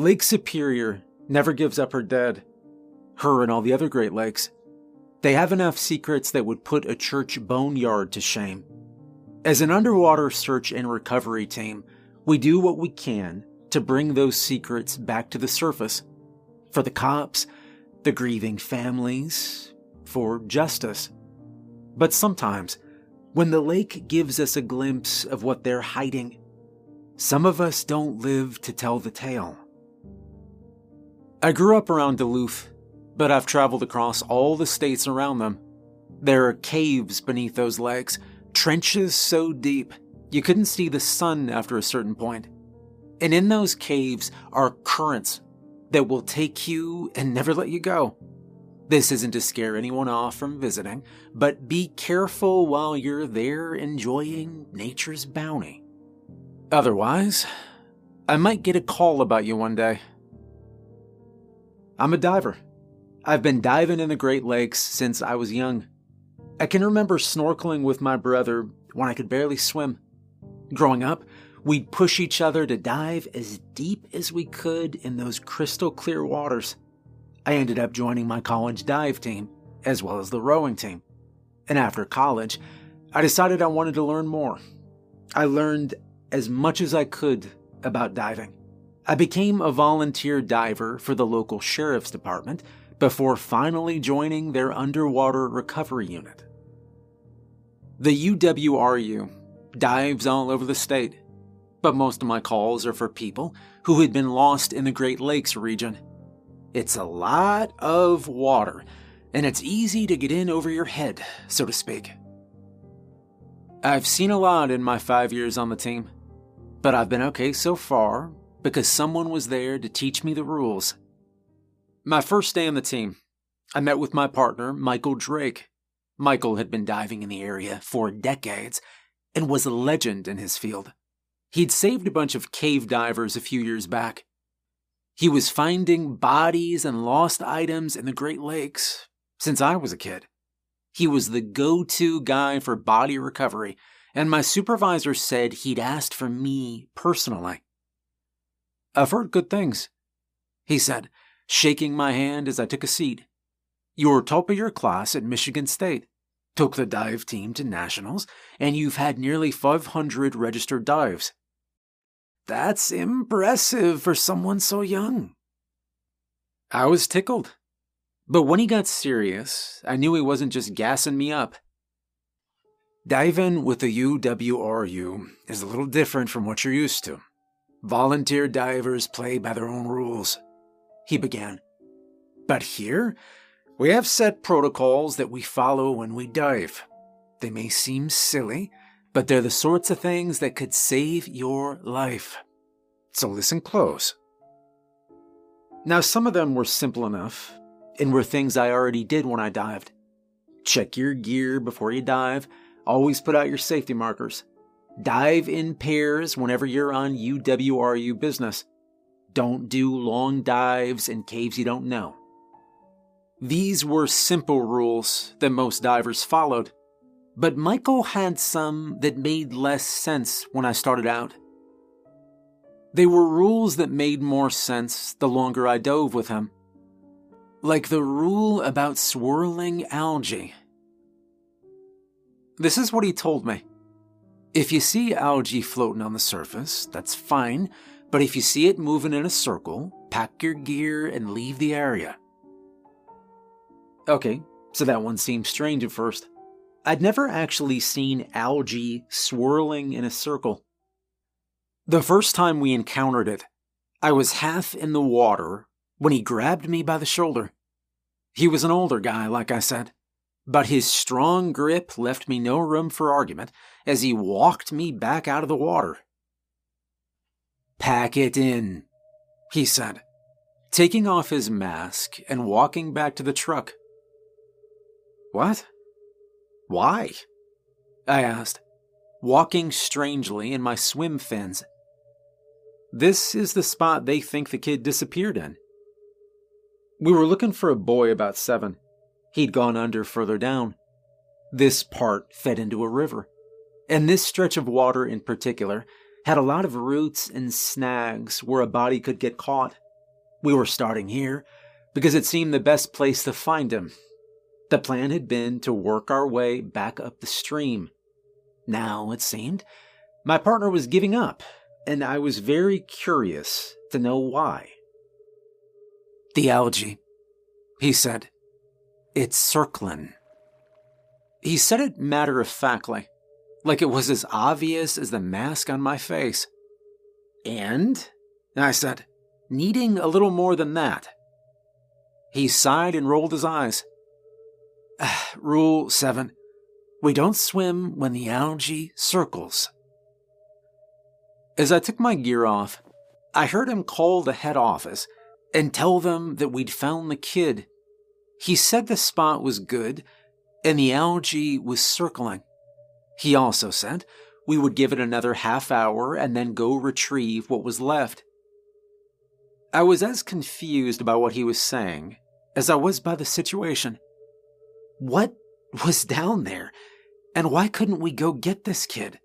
Lake Superior never gives up her dead. Her and all the other Great Lakes. They have enough secrets that would put a church boneyard to shame. As an underwater search and recovery team, we do what we can to bring those secrets back to the surface. For the cops, the grieving families, for justice. But sometimes, when the lake gives us a glimpse of what they're hiding, some of us don't live to tell the tale. I grew up around Duluth, but I've traveled across all the states around them. There are caves beneath those lakes, trenches so deep you couldn't see the sun after a certain point. And in those caves are currents that will take you and never let you go. This isn't to scare anyone off from visiting, but be careful while you're there enjoying nature's bounty. Otherwise, I might get a call about you one day. I'm a diver. I've been diving in the Great Lakes since I was young. I can remember snorkeling with my brother when I could barely swim. Growing up, we'd push each other to dive as deep as we could in those crystal clear waters. I ended up joining my college dive team, as well as the rowing team. And after college, I decided I wanted to learn more. I learned as much as I could about diving. I became a volunteer diver for the local sheriff's department before finally joining their underwater recovery unit. The UWRU dives all over the state, but most of my calls are for people who had been lost in the Great Lakes region. It's a lot of water, and it's easy to get in over your head, so to speak. I've seen a lot in my five years on the team, but I've been okay so far because someone was there to teach me the rules. My first day on the team, I met with my partner, Michael Drake. Michael had been diving in the area for decades and was a legend in his field. He'd saved a bunch of cave divers a few years back. He was finding bodies and lost items in the Great Lakes since I was a kid. He was the go to guy for body recovery, and my supervisor said he'd asked for me personally. I've heard good things, he said, shaking my hand as I took a seat. You're top of your class at Michigan State, took the dive team to nationals, and you've had nearly 500 registered dives. That's impressive for someone so young. I was tickled. But when he got serious, I knew he wasn't just gassing me up. Diving with the UWRU is a little different from what you're used to. Volunteer divers play by their own rules, he began. But here, we have set protocols that we follow when we dive. They may seem silly, but they're the sorts of things that could save your life. So listen close. Now, some of them were simple enough, and were things I already did when I dived. Check your gear before you dive, always put out your safety markers. Dive in pairs whenever you're on UWRU business. Don't do long dives in caves you don't know. These were simple rules that most divers followed, but Michael had some that made less sense when I started out. They were rules that made more sense the longer I dove with him. Like the rule about swirling algae. This is what he told me. If you see algae floating on the surface, that's fine, but if you see it moving in a circle, pack your gear and leave the area. Okay, so that one seemed strange at first. I'd never actually seen algae swirling in a circle. The first time we encountered it, I was half in the water when he grabbed me by the shoulder. He was an older guy, like I said, but his strong grip left me no room for argument as he walked me back out of the water. Pack it in, he said, taking off his mask and walking back to the truck. What? Why? I asked, walking strangely in my swim fins. This is the spot they think the kid disappeared in. We were looking for a boy about seven. He'd gone under further down. This part fed into a river, and this stretch of water in particular had a lot of roots and snags where a body could get caught. We were starting here because it seemed the best place to find him. The plan had been to work our way back up the stream. Now, it seemed, my partner was giving up, and I was very curious to know why. The algae, he said. It's circling. He said it matter of factly, like it was as obvious as the mask on my face. And? I said, needing a little more than that. He sighed and rolled his eyes. Rule 7. We don't swim when the algae circles. As I took my gear off, I heard him call the head office and tell them that we'd found the kid. He said the spot was good and the algae was circling. He also said we would give it another half hour and then go retrieve what was left. I was as confused by what he was saying as I was by the situation. What was down there, and why couldn't we go get this kid?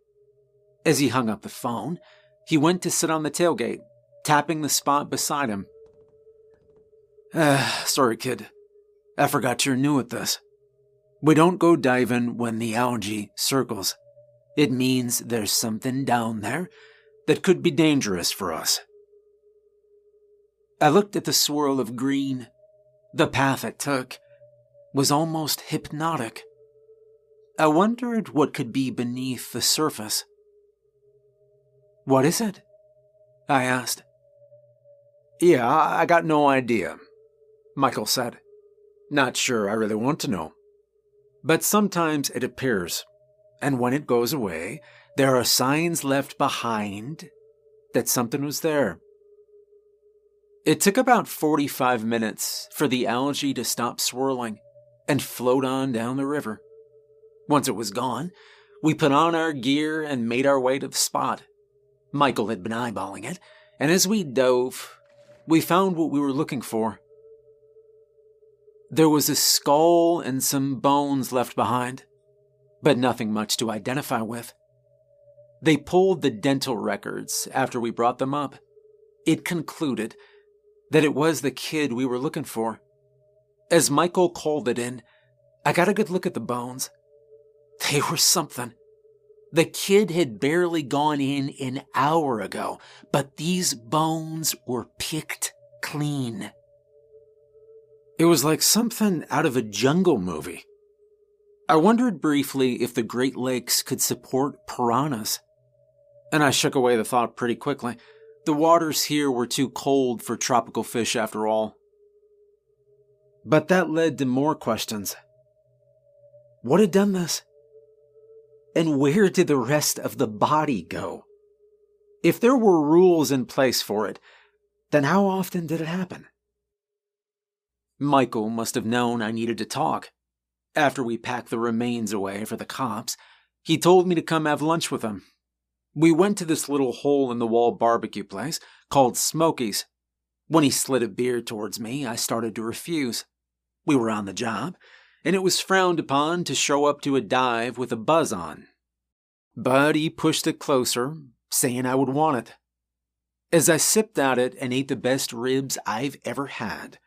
As he hung up the phone, he went to sit on the tailgate, tapping the spot beside him. Uh, sorry, kid. I forgot you're new at this. We don't go diving when the algae circles. It means there's something down there that could be dangerous for us. I looked at the swirl of green. The path it took was almost hypnotic. I wondered what could be beneath the surface. What is it? I asked. Yeah, I got no idea, Michael said. Not sure I really want to know. But sometimes it appears, and when it goes away, there are signs left behind that something was there. It took about 45 minutes for the algae to stop swirling and float on down the river. Once it was gone, we put on our gear and made our way to the spot. Michael had been eyeballing it, and as we dove, we found what we were looking for. There was a skull and some bones left behind, but nothing much to identify with. They pulled the dental records after we brought them up. It concluded that it was the kid we were looking for. As Michael called it in, I got a good look at the bones. They were something. The kid had barely gone in an hour ago, but these bones were picked clean. It was like something out of a jungle movie. I wondered briefly if the Great Lakes could support piranhas. And I shook away the thought pretty quickly. The waters here were too cold for tropical fish after all. But that led to more questions. What had done this? And where did the rest of the body go? If there were rules in place for it, then how often did it happen? Michael must have known I needed to talk. After we packed the remains away for the cops, he told me to come have lunch with him. We went to this little hole in the wall barbecue place called Smokey's. When he slid a beer towards me, I started to refuse. We were on the job, and it was frowned upon to show up to a dive with a buzz on. But he pushed it closer, saying I would want it. As I sipped at it and ate the best ribs I've ever had,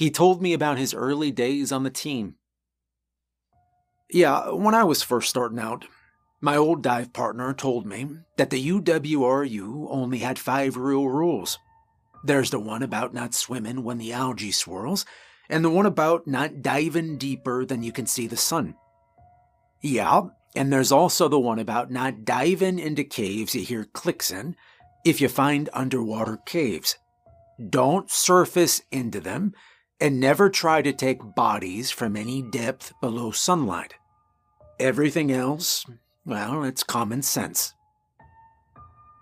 he told me about his early days on the team. Yeah, when I was first starting out, my old dive partner told me that the UWRU only had five real rules. There's the one about not swimming when the algae swirls, and the one about not diving deeper than you can see the sun. Yeah, and there's also the one about not diving into caves you hear clicks in if you find underwater caves. Don't surface into them and never try to take bodies from any depth below sunlight. Everything else, well, it's common sense.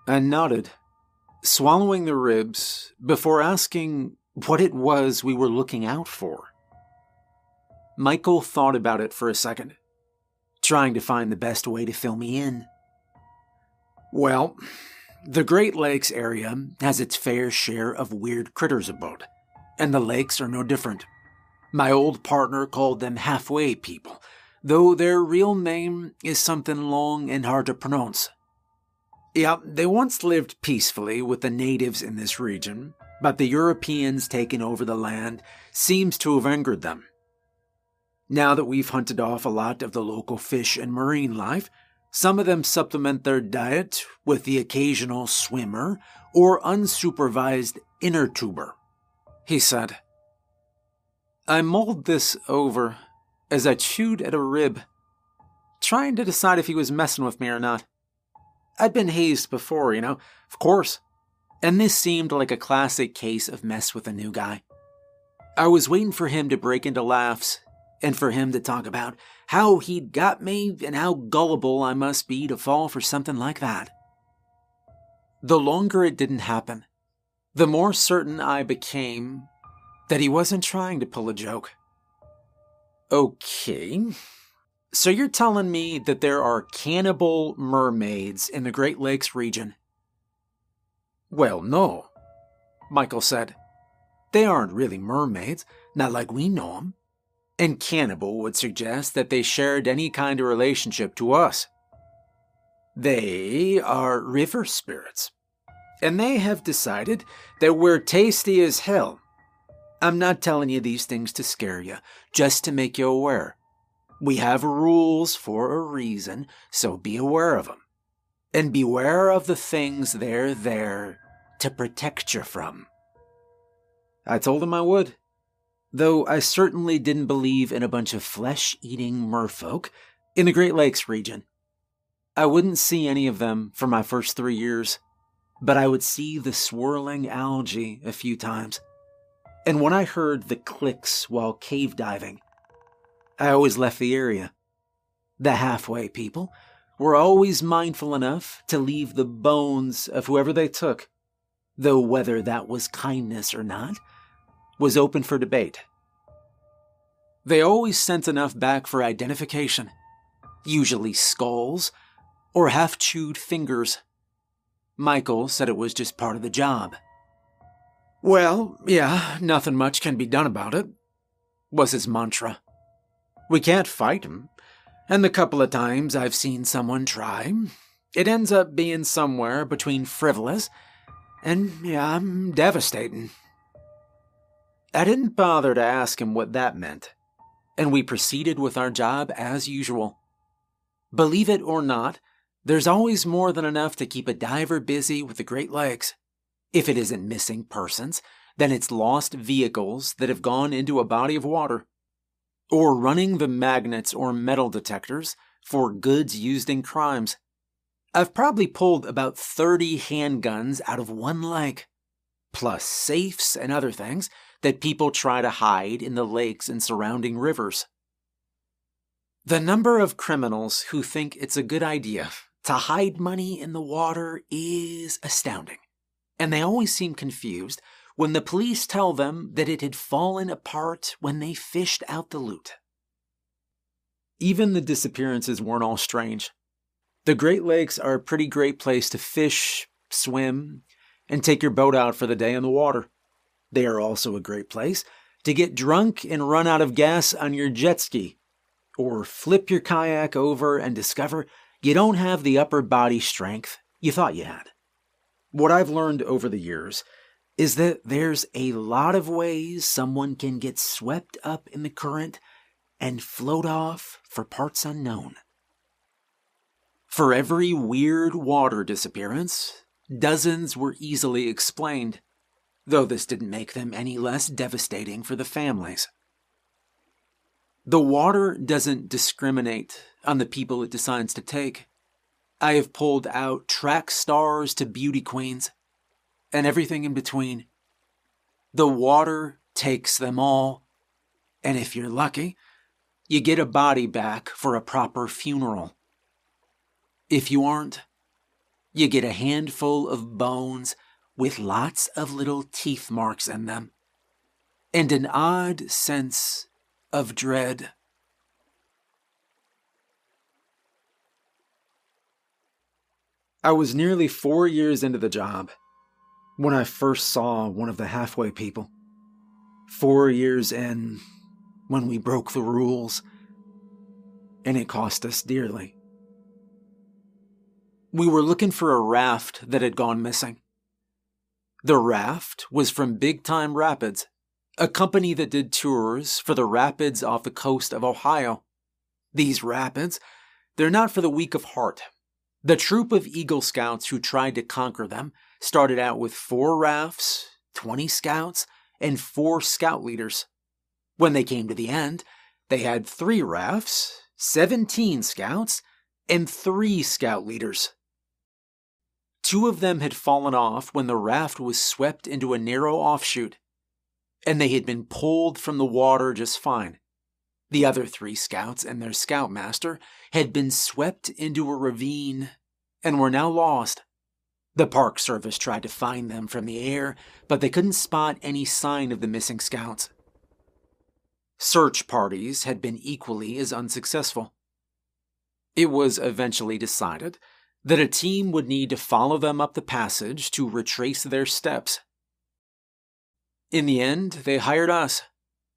I nodded, swallowing the ribs before asking what it was we were looking out for. Michael thought about it for a second, trying to find the best way to fill me in. Well, the Great Lakes area has its fair share of weird critters about and the lakes are no different. My old partner called them halfway people, though their real name is something long and hard to pronounce. Yeah, they once lived peacefully with the natives in this region, but the Europeans taking over the land seems to have angered them. Now that we've hunted off a lot of the local fish and marine life, some of them supplement their diet with the occasional swimmer or unsupervised inner tuber. He said, I mulled this over as I chewed at a rib, trying to decide if he was messing with me or not. I'd been hazed before, you know, of course, and this seemed like a classic case of mess with a new guy. I was waiting for him to break into laughs and for him to talk about how he'd got me and how gullible I must be to fall for something like that. The longer it didn't happen, the more certain I became that he wasn't trying to pull a joke. Okay. So you're telling me that there are cannibal mermaids in the Great Lakes region? Well, no, Michael said. They aren't really mermaids, not like we know them. And cannibal would suggest that they shared any kind of relationship to us. They are river spirits. And they have decided that we're tasty as hell. I'm not telling you these things to scare you, just to make you aware. We have rules for a reason, so be aware of them. And beware of the things they're there to protect you from. I told him I would. Though I certainly didn't believe in a bunch of flesh eating merfolk in the Great Lakes region. I wouldn't see any of them for my first three years, but I would see the swirling algae a few times. And when I heard the clicks while cave diving, I always left the area. The halfway people were always mindful enough to leave the bones of whoever they took, though whether that was kindness or not was open for debate. They always sent enough back for identification, usually skulls or half chewed fingers. Michael said it was just part of the job. Well, yeah, nothing much can be done about it, was his mantra. We can't fight him, and the couple of times I've seen someone try, it ends up being somewhere between frivolous and, yeah, devastating. I didn't bother to ask him what that meant, and we proceeded with our job as usual. Believe it or not, there's always more than enough to keep a diver busy with the Great Lakes. If it isn't missing persons, then it's lost vehicles that have gone into a body of water, or running the magnets or metal detectors for goods used in crimes. I've probably pulled about 30 handguns out of one lake, plus safes and other things that people try to hide in the lakes and surrounding rivers. The number of criminals who think it's a good idea to hide money in the water is astounding, and they always seem confused when the police tell them that it had fallen apart when they fished out the loot. Even the disappearances weren't all strange. The Great Lakes are a pretty great place to fish, swim, and take your boat out for the day in the water. They are also a great place to get drunk and run out of gas on your jet ski, or flip your kayak over and discover you don't have the upper body strength you thought you had. What I've learned over the years is that there's a lot of ways someone can get swept up in the current and float off for parts unknown. For every weird water disappearance, dozens were easily explained though this didn't make them any less devastating for the families. The water doesn't discriminate on the people it decides to take. I have pulled out track stars to beauty queens and everything in between. The water takes them all, and if you're lucky, you get a body back for a proper funeral. If you aren't, you get a handful of bones with lots of little teeth marks in them, and an odd sense of dread. I was nearly four years into the job when I first saw one of the halfway people. Four years in, when we broke the rules, and it cost us dearly. We were looking for a raft that had gone missing. The raft was from Big Time Rapids, a company that did tours for the rapids off the coast of Ohio. These rapids, they're not for the weak of heart. The troop of Eagle Scouts who tried to conquer them started out with four rafts, 20 scouts, and four scout leaders. When they came to the end, they had three rafts, 17 scouts, and three scout leaders. Two of them had fallen off when the raft was swept into a narrow offshoot, and they had been pulled from the water just fine. The other three scouts and their scoutmaster had been swept into a ravine and were now lost. The Park Service tried to find them from the air, but they couldn't spot any sign of the missing scouts. Search parties had been equally as unsuccessful. It was eventually decided that a team would need to follow them up the passage to retrace their steps. In the end, they hired us,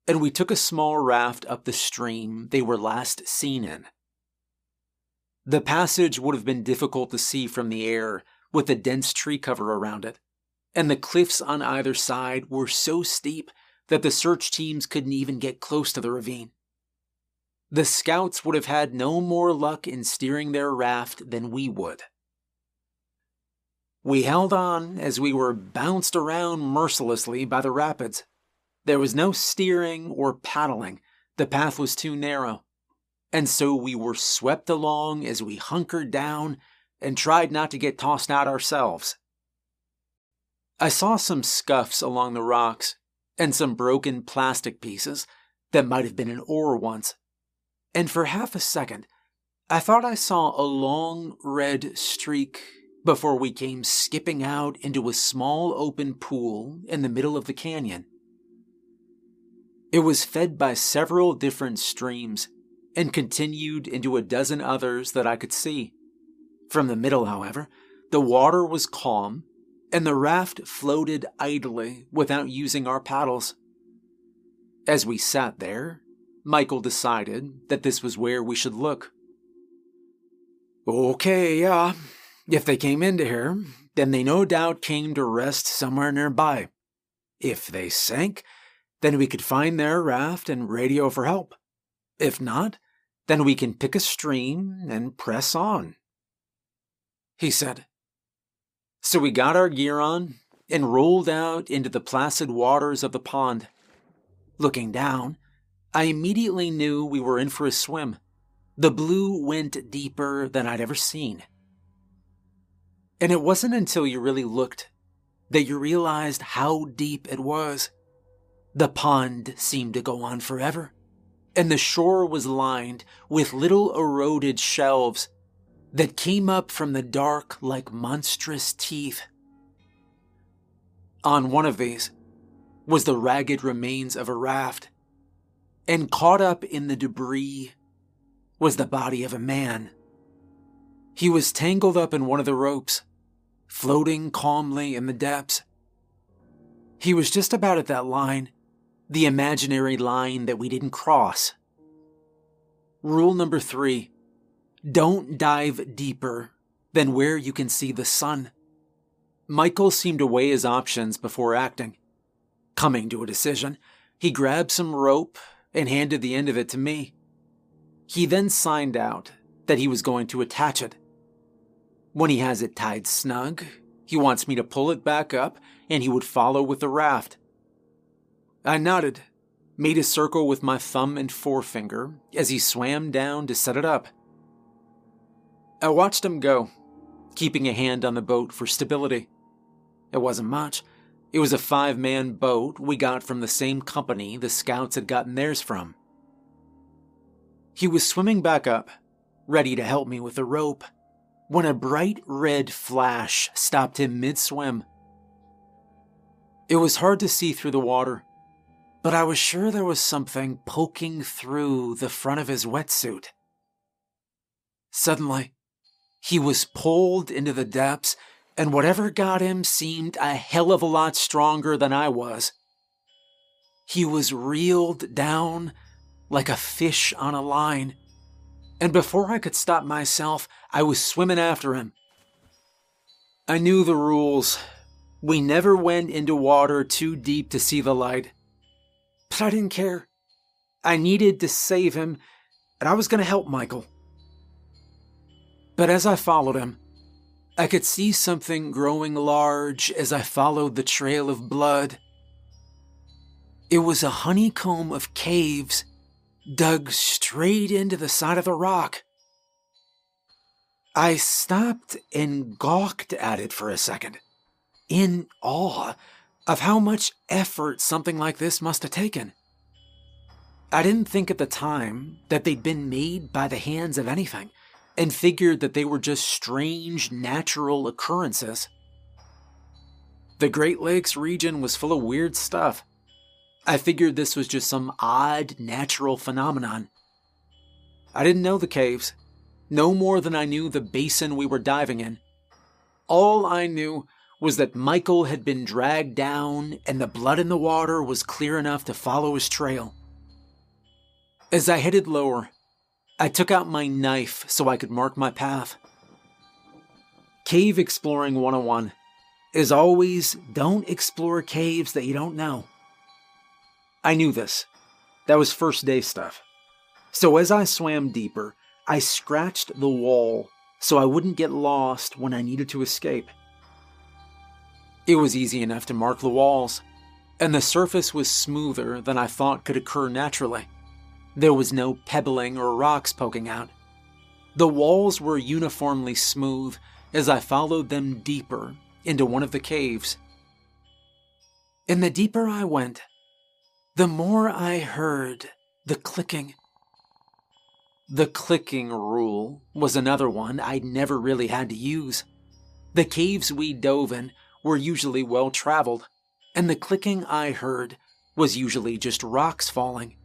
and we took a small raft up the stream they were last seen in. The passage would have been difficult to see from the air with a dense tree cover around it, and the cliffs on either side were so steep that the search teams couldn't even get close to the ravine. The scouts would have had no more luck in steering their raft than we would. We held on as we were bounced around mercilessly by the rapids. There was no steering or paddling, the path was too narrow. And so we were swept along as we hunkered down and tried not to get tossed out ourselves. I saw some scuffs along the rocks and some broken plastic pieces that might have been an oar once. And for half a second, I thought I saw a long red streak before we came skipping out into a small open pool in the middle of the canyon. It was fed by several different streams and continued into a dozen others that I could see. From the middle, however, the water was calm, and the raft floated idly without using our paddles. As we sat there, Michael decided that this was where we should look. Okay, yeah. If they came into here, then they no doubt came to rest somewhere nearby. If they sank, then we could find their raft and radio for help. If not, then we can pick a stream and press on he said. So we got our gear on and rolled out into the placid waters of the pond. Looking down, I immediately knew we were in for a swim. The blue went deeper than I'd ever seen. And it wasn't until you really looked that you realized how deep it was. The pond seemed to go on forever, and the shore was lined with little eroded shelves that came up from the dark like monstrous teeth. On one of these was the ragged remains of a raft, and caught up in the debris was the body of a man. He was tangled up in one of the ropes, floating calmly in the depths. He was just about at that line, the imaginary line that we didn't cross. Rule number three don't dive deeper than where you can see the sun. Michael seemed to weigh his options before acting. Coming to a decision, he grabbed some rope and handed the end of it to me. He then signed out that he was going to attach it. When he has it tied snug, he wants me to pull it back up and he would follow with the raft. I nodded, made a circle with my thumb and forefinger as he swam down to set it up. I watched him go, keeping a hand on the boat for stability. It wasn't much. It was a five man boat we got from the same company the scouts had gotten theirs from. He was swimming back up, ready to help me with the rope, when a bright red flash stopped him mid swim. It was hard to see through the water, but I was sure there was something poking through the front of his wetsuit. Suddenly, he was pulled into the depths, and whatever got him seemed a hell of a lot stronger than I was. He was reeled down like a fish on a line, and before I could stop myself, I was swimming after him. I knew the rules. We never went into water too deep to see the light. But I didn't care. I needed to save him, and I was going to help Michael. But as I followed him, I could see something growing large as I followed the trail of blood. It was a honeycomb of caves dug straight into the side of the rock. I stopped and gawked at it for a second, in awe of how much effort something like this must have taken. I didn't think at the time that they'd been made by the hands of anything, and figured that they were just strange natural occurrences. The Great Lakes region was full of weird stuff. I figured this was just some odd natural phenomenon. I didn't know the caves, no more than I knew the basin we were diving in. All I knew was that Michael had been dragged down and the blood in the water was clear enough to follow his trail. As I headed lower, I took out my knife so I could mark my path. Cave Exploring 101 is always don't explore caves that you don't know. I knew this. That was first day stuff. So as I swam deeper, I scratched the wall so I wouldn't get lost when I needed to escape. It was easy enough to mark the walls, and the surface was smoother than I thought could occur naturally. There was no pebbling or rocks poking out. The walls were uniformly smooth as I followed them deeper into one of the caves. And the deeper I went, the more I heard the clicking the clicking rule was another one I'd never really had to use. The caves we dove in were usually well traveled, and the clicking I heard was usually just rocks falling.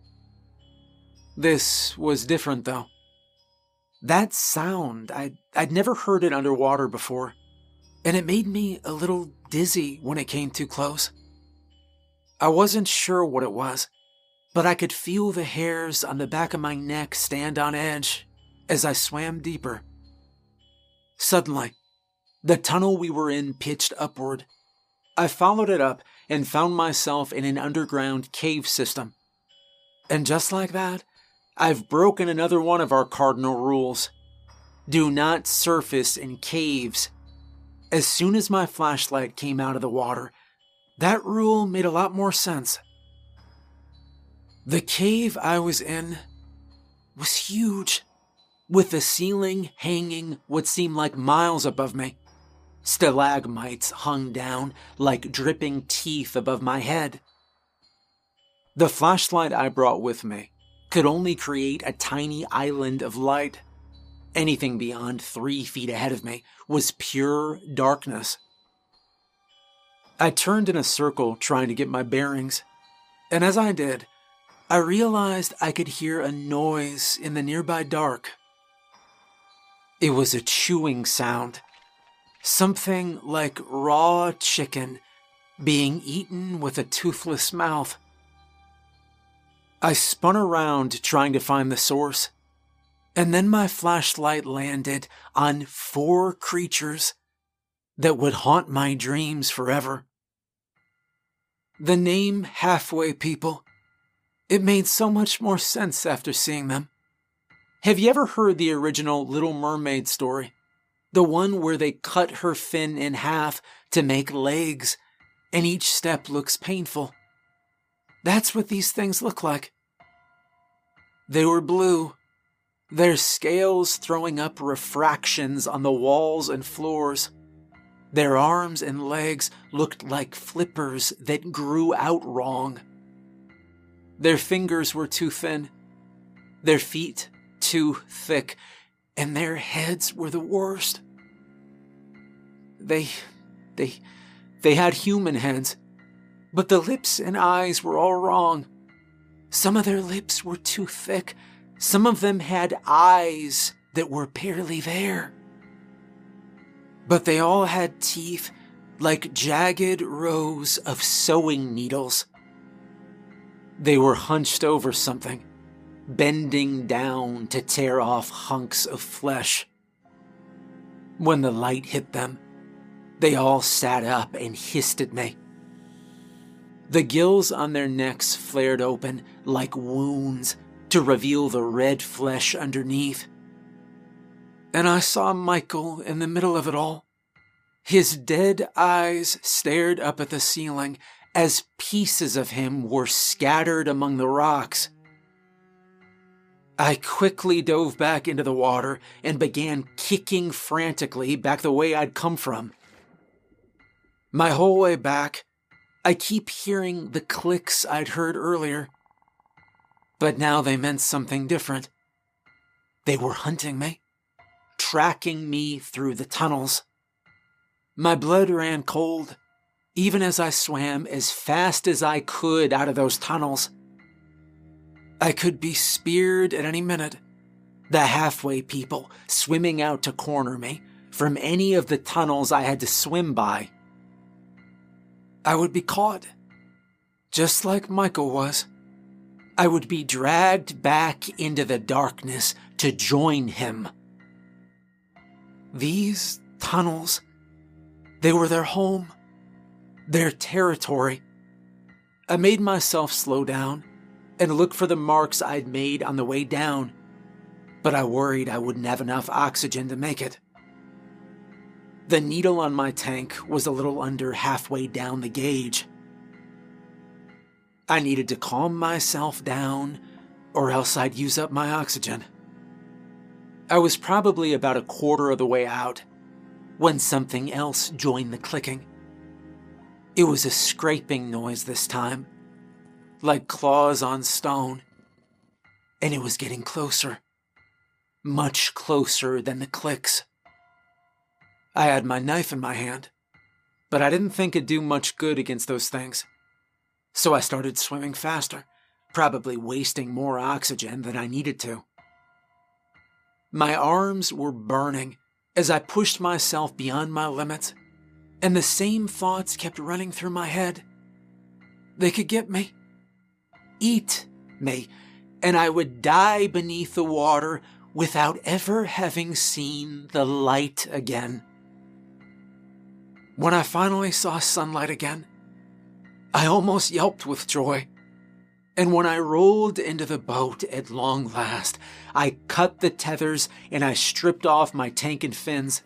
This was different, though. That sound, I'd, I'd never heard it underwater before, and it made me a little dizzy when it came too close. I wasn't sure what it was, but I could feel the hairs on the back of my neck stand on edge as I swam deeper. Suddenly, the tunnel we were in pitched upward. I followed it up and found myself in an underground cave system. And just like that, I've broken another one of our cardinal rules. Do not surface in caves. As soon as my flashlight came out of the water, that rule made a lot more sense. The cave I was in was huge, with the ceiling hanging what seemed like miles above me. Stalagmites hung down like dripping teeth above my head. The flashlight I brought with me could only create a tiny island of light. Anything beyond three feet ahead of me was pure darkness. I turned in a circle trying to get my bearings, and as I did, I realized I could hear a noise in the nearby dark. It was a chewing sound, something like raw chicken being eaten with a toothless mouth. I spun around trying to find the source, and then my flashlight landed on four creatures that would haunt my dreams forever. The name Halfway People it made so much more sense after seeing them. Have you ever heard the original Little Mermaid story? The one where they cut her fin in half to make legs, and each step looks painful. That's what these things look like. They were blue, their scales throwing up refractions on the walls and floors. Their arms and legs looked like flippers that grew out wrong. Their fingers were too thin, their feet too thick, and their heads were the worst. They, they, they had human heads, but the lips and eyes were all wrong. Some of their lips were too thick, some of them had eyes that were barely there. But they all had teeth like jagged rows of sewing needles. They were hunched over something, bending down to tear off hunks of flesh. When the light hit them, They all sat up and hissed at me. The gills on their necks flared open like wounds to reveal the red flesh underneath. And I saw Michael in the middle of it all. His dead eyes stared up at the ceiling as pieces of him were scattered among the rocks. I quickly dove back into the water and began kicking frantically back the way I'd come from. My whole way back, I keep hearing the clicks I'd heard earlier. But now they meant something different. They were hunting me, tracking me through the tunnels. My blood ran cold, even as I swam as fast as I could out of those tunnels. I could be speared at any minute. The halfway people swimming out to corner me from any of the tunnels I had to swim by. I would be caught, just like Michael was. I would be dragged back into the darkness to join him. These tunnels, they were their home, their territory. I made myself slow down and look for the marks I'd made on the way down, but I worried I wouldn't have enough oxygen to make it. The needle on my tank was a little under halfway down the gauge. I needed to calm myself down, or else I'd use up my oxygen. I was probably about a quarter of the way out when something else joined the clicking. It was a scraping noise this time like claws on stone. And it was getting closer. Much closer than the clicks. I had my knife in my hand, but I didn't think it'd do much good against those things. So I started swimming faster, probably wasting more oxygen than I needed to. My arms were burning as I pushed myself beyond my limits, and the same thoughts kept running through my head. They could get me eat me, and I would die beneath the water without ever having seen the light again. When I finally saw sunlight again, I almost yelped with joy. And when I rolled into the boat at long last, I cut the tethers and I stripped off my tank and fins.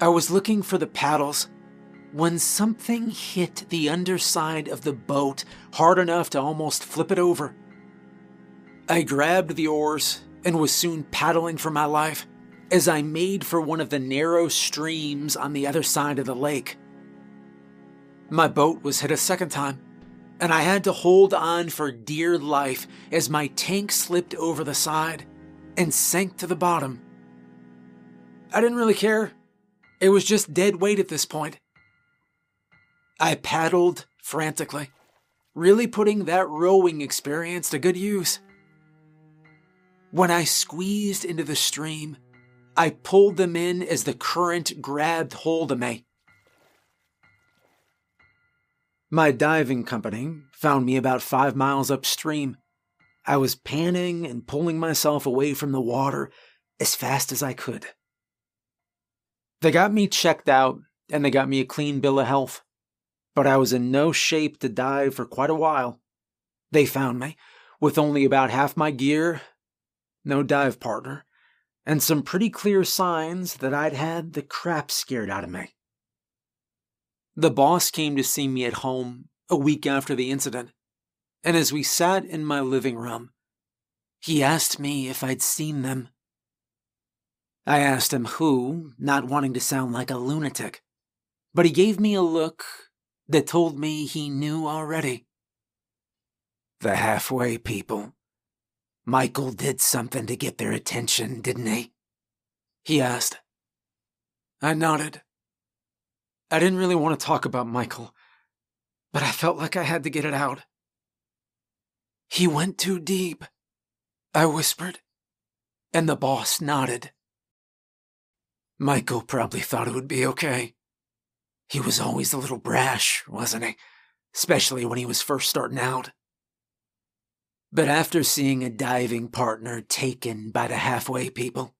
I was looking for the paddles when something hit the underside of the boat hard enough to almost flip it over. I grabbed the oars and was soon paddling for my life as I made for one of the narrow streams on the other side of the lake. My boat was hit a second time, and I had to hold on for dear life as my tank slipped over the side and sank to the bottom. I didn't really care. It was just dead weight at this point. I paddled frantically, really putting that rowing experience to good use. When I squeezed into the stream, I pulled them in as the current grabbed hold of me. My diving company found me about five miles upstream. I was panning and pulling myself away from the water as fast as I could. They got me checked out and they got me a clean bill of health but I was in no shape to dive for quite a while. They found me, with only about half my gear, no dive partner, and some pretty clear signs that I'd had the crap scared out of me. The boss came to see me at home a week after the incident, and as we sat in my living room, he asked me if I'd seen them. I asked him who, not wanting to sound like a lunatic, but he gave me a look that told me he knew already. The halfway people. Michael did something to get their attention, didn't he? He asked. I nodded. I didn't really want to talk about Michael, but I felt like I had to get it out. He went too deep, I whispered, and the boss nodded. Michael probably thought it would be okay. He was always a little brash, wasn't he? Especially when he was first starting out. But after seeing a diving partner taken by the halfway people,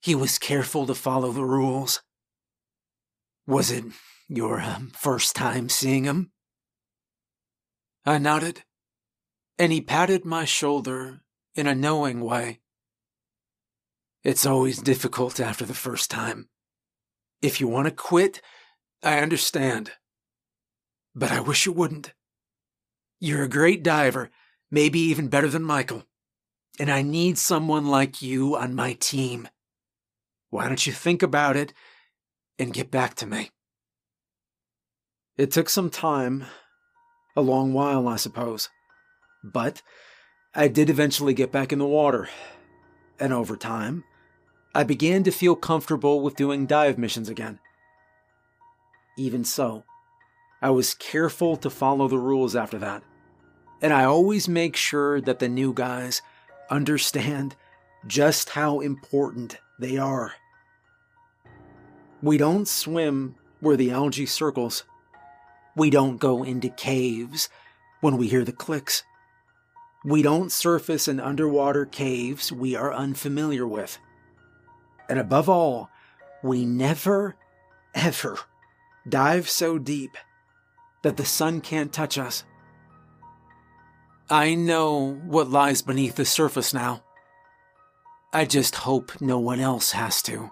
he was careful to follow the rules. Was it your um, first time seeing him? I nodded, and he patted my shoulder in a knowing way. It's always difficult after the first time. If you want to quit, I understand. But I wish you wouldn't. You're a great diver, maybe even better than Michael. And I need someone like you on my team. Why don't you think about it and get back to me? It took some time, a long while, I suppose. But I did eventually get back in the water. And over time, I began to feel comfortable with doing dive missions again. Even so, I was careful to follow the rules after that. And I always make sure that the new guys understand just how important they are. We don't swim where the algae circles. We don't go into caves when we hear the clicks. We don't surface in underwater caves we are unfamiliar with. And above all, we never, ever dive so deep that the sun can't touch us. I know what lies beneath the surface now. I just hope no one else has to.